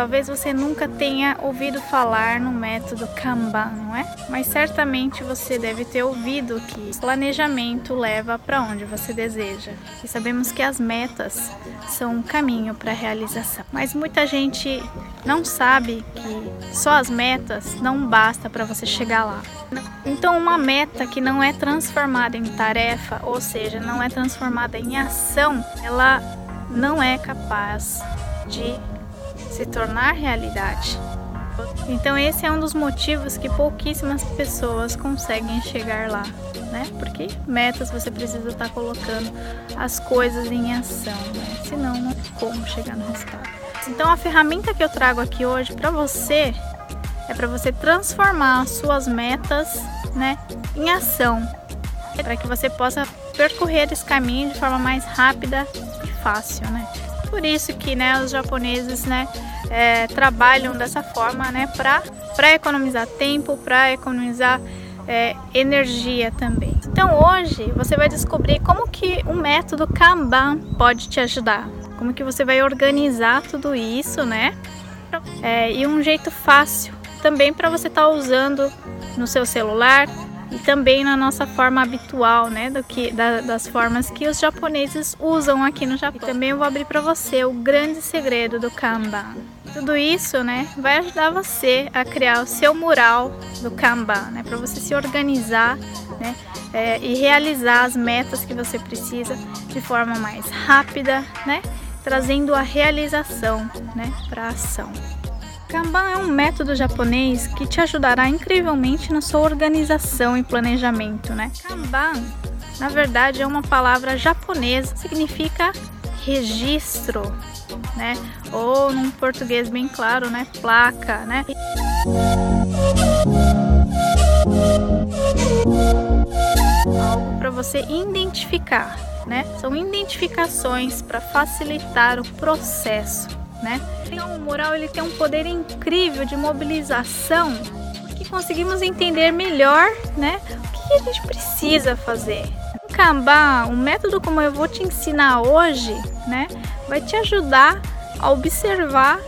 Talvez você nunca tenha ouvido falar no método Kanban, não é? Mas certamente você deve ter ouvido que planejamento leva para onde você deseja. E sabemos que as metas são um caminho para a realização. Mas muita gente não sabe que só as metas não basta para você chegar lá. Então, uma meta que não é transformada em tarefa, ou seja, não é transformada em ação, ela não é capaz de se tornar realidade. Então esse é um dos motivos que pouquíssimas pessoas conseguem chegar lá, né? Porque metas você precisa estar colocando as coisas em ação, né? Senão não tem como chegar no resultado. Então a ferramenta que eu trago aqui hoje para você é para você transformar as suas metas, né, em ação, para que você possa percorrer esse caminho de forma mais rápida e fácil, né? Por isso que, né, os japoneses, né, é, trabalham dessa forma, né, para economizar tempo, para economizar é, energia também. Então hoje você vai descobrir como que o método Kanban pode te ajudar, como que você vai organizar tudo isso, né? É, e um jeito fácil também para você estar tá usando no seu celular, e também na nossa forma habitual, né, do que da, das formas que os japoneses usam aqui no Japão. E também eu vou abrir para você o grande segredo do Kanban. Tudo isso, né, vai ajudar você a criar o seu mural do Kanban, né, para você se organizar, né, é, e realizar as metas que você precisa de forma mais rápida, né, trazendo a realização, né, para a ação. Kanban é um método japonês que te ajudará incrivelmente na sua organização e planejamento, né? Kanban, na verdade, é uma palavra japonesa, significa registro, né? Ou num português bem claro, né? Placa, né? Algo para você identificar, né? São identificações para facilitar o processo né? Então, o mural ele tem um poder incrível de mobilização, que conseguimos entender melhor, né? O que a gente precisa fazer. O Kanban, um método como eu vou te ensinar hoje, né? Vai te ajudar a observar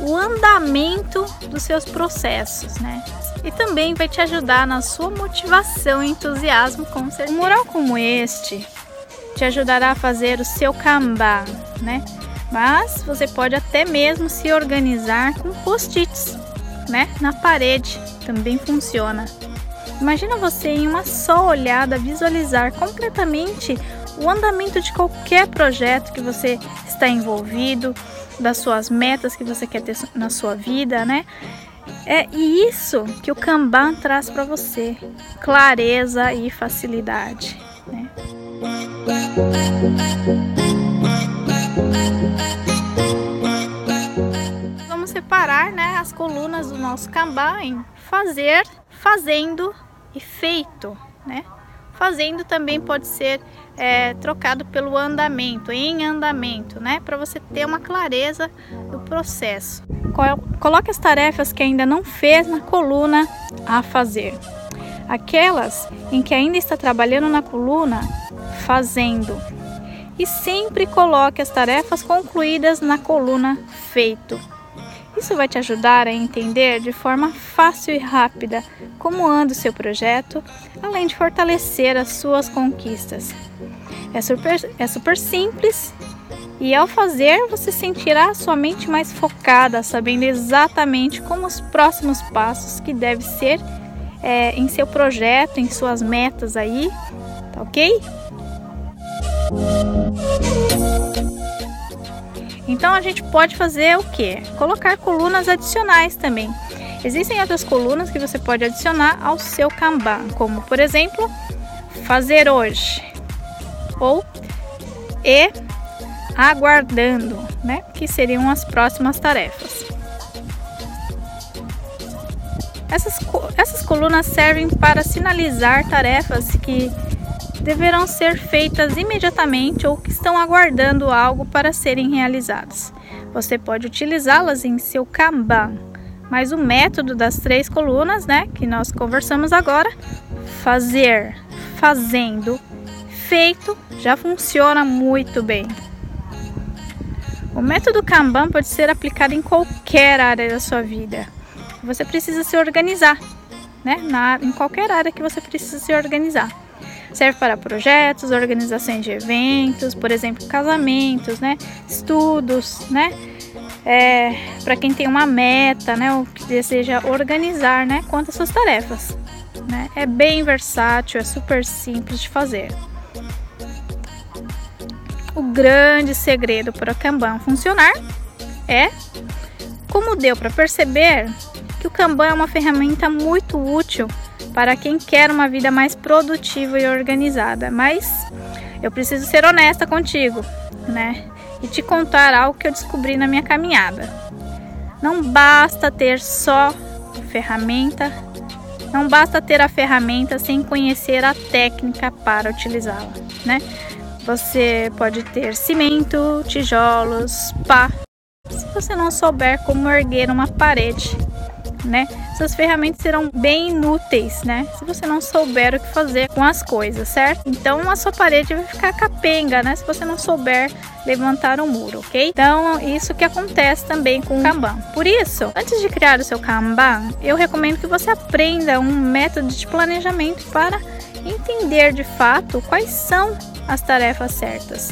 o andamento dos seus processos, né? E também vai te ajudar na sua motivação e entusiasmo com certeza. Um mural como este te ajudará a fazer o seu Kanban, né? Mas você pode até mesmo se organizar com post-its, né? Na parede também funciona. Imagina você em uma só olhada visualizar completamente o andamento de qualquer projeto que você está envolvido, das suas metas que você quer ter na sua vida, né? É isso que o Kanban traz para você: clareza e facilidade. Né? Vamos separar né, as colunas do nosso Kanban em fazer, fazendo e feito. Né? Fazendo também pode ser é, trocado pelo andamento, em andamento, né? Para você ter uma clareza do processo. Coloque as tarefas que ainda não fez na coluna a fazer. Aquelas em que ainda está trabalhando na coluna fazendo e sempre coloque as tarefas concluídas na coluna Feito. Isso vai te ajudar a entender de forma fácil e rápida como anda o seu projeto, além de fortalecer as suas conquistas. É super, é super simples e ao fazer você sentirá sua mente mais focada, sabendo exatamente como os próximos passos que deve ser é, em seu projeto, em suas metas aí, tá ok? Então a gente pode fazer o que? Colocar colunas adicionais também. Existem outras colunas que você pode adicionar ao seu Kanban, como por exemplo, fazer hoje ou e aguardando, né? Que seriam as próximas tarefas. Essas, essas colunas servem para sinalizar tarefas que deverão ser feitas imediatamente ou que estão aguardando algo para serem realizadas. Você pode utilizá-las em seu Kanban, mas o método das três colunas, né, que nós conversamos agora, fazer, fazendo, feito, já funciona muito bem. O método Kanban pode ser aplicado em qualquer área da sua vida. Você precisa se organizar, né? Na, em qualquer área que você precisa se organizar. Serve para projetos, organizações de eventos, por exemplo, casamentos, né? Estudos, né? É, para quem tem uma meta, né? Ou que deseja organizar, né? Quanto às suas tarefas. Né? É bem versátil, é super simples de fazer. O grande segredo para o Kanban funcionar é, como deu para perceber, que o Kanban é uma ferramenta muito útil para quem quer uma vida mais produtiva e organizada. Mas eu preciso ser honesta contigo, né? E te contar algo que eu descobri na minha caminhada. Não basta ter só ferramenta, não basta ter a ferramenta sem conhecer a técnica para utilizá-la, né? Você pode ter cimento, tijolos, pá. Se você não souber como erguer uma parede, né? Essas ferramentas serão bem inúteis, né? Se você não souber o que fazer com as coisas, certo? Então a sua parede vai ficar capenga, né? Se você não souber levantar um muro, ok? Então isso que acontece também com o Kanban. Por isso, antes de criar o seu Kanban, eu recomendo que você aprenda um método de planejamento para entender de fato quais são as tarefas certas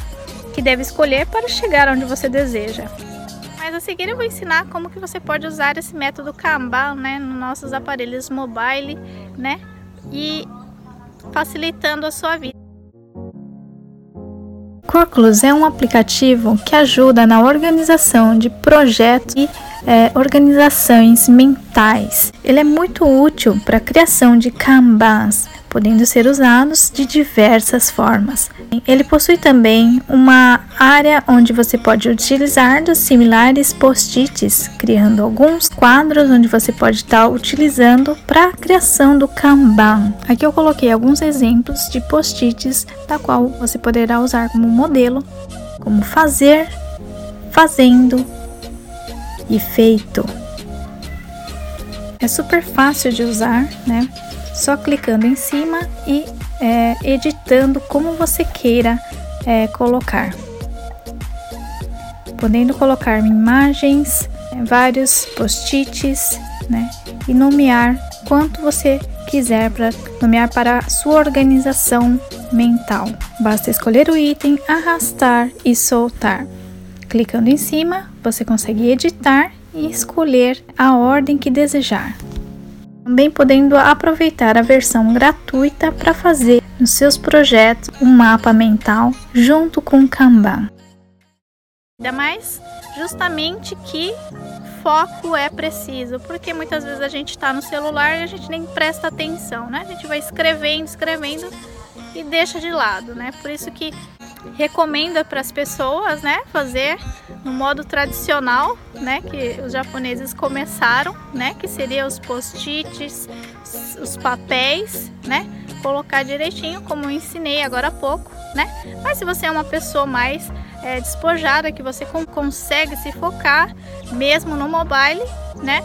que deve escolher para chegar onde você deseja. Mas a seguir eu vou ensinar como que você pode usar esse método Kanban, né, nos nossos aparelhos mobile, né, e facilitando a sua vida. Curculus é um aplicativo que ajuda na organização de projetos e é, organizações mentais. Ele é muito útil para a criação de Kanbans, podendo ser usados de diversas formas. Ele possui também uma área onde você pode utilizar dos similares post-its, criando alguns quadros onde você pode estar utilizando para a criação do Kanban. Aqui eu coloquei alguns exemplos de post-its, da qual você poderá usar como modelo, como fazer, fazendo e feito. É super fácil de usar, né? só clicando em cima e é, editando como você queira é, colocar. Podendo colocar imagens, vários post-its, né? E nomear quanto você quiser para nomear para a sua organização mental. Basta escolher o item, arrastar e soltar. Clicando em cima, você consegue editar e escolher a ordem que desejar também podendo aproveitar a versão gratuita para fazer nos seus projetos um mapa mental junto com o Kanban. Ainda mais justamente que foco é preciso, porque muitas vezes a gente está no celular e a gente nem presta atenção, né? A gente vai escrevendo, escrevendo e deixa de lado, né? Por isso que recomenda para as pessoas, né, fazer no modo tradicional, né, que os japoneses começaram, né, que seria os post-its, os papéis, né, colocar direitinho, como eu ensinei agora há pouco, né. Mas se você é uma pessoa mais é, despojada, que você consegue se focar, mesmo no mobile, né,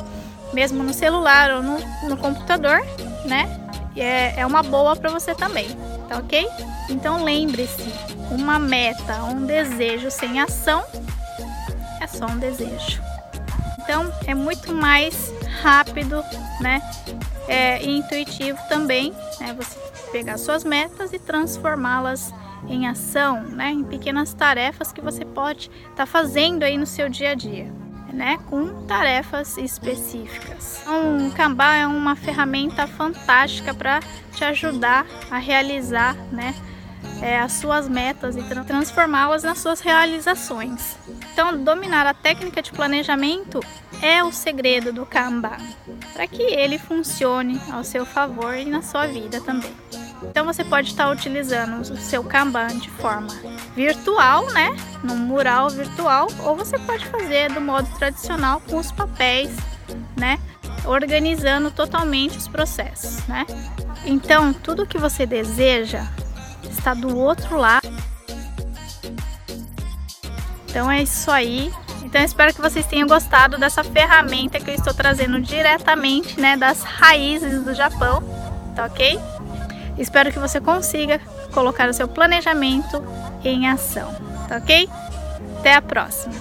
mesmo no celular ou no, no computador, né, é, é uma boa para você também, tá ok? Então lembre-se, uma meta, um desejo sem ação é só um desejo. Então é muito mais rápido, né? É, e intuitivo também, né? Você pegar suas metas e transformá-las em ação, né? Em pequenas tarefas que você pode estar tá fazendo aí no seu dia a dia né, com tarefas específicas. Então, o Kanban é uma ferramenta fantástica para te ajudar a realizar, né, é, as suas metas e transformá-las nas suas realizações. Então, dominar a técnica de planejamento é o segredo do Kanban, para que ele funcione ao seu favor e na sua vida também. Então você pode estar utilizando o seu Kanban de forma virtual, né? Num mural virtual, ou você pode fazer do modo tradicional com os papéis, né? Organizando totalmente os processos, né? Então, tudo que você deseja está do outro lado. Então é isso aí. Então espero que vocês tenham gostado dessa ferramenta que eu estou trazendo diretamente, né, das raízes do Japão, tá ok? Espero que você consiga colocar o seu planejamento em ação, tá ok? Até a próxima!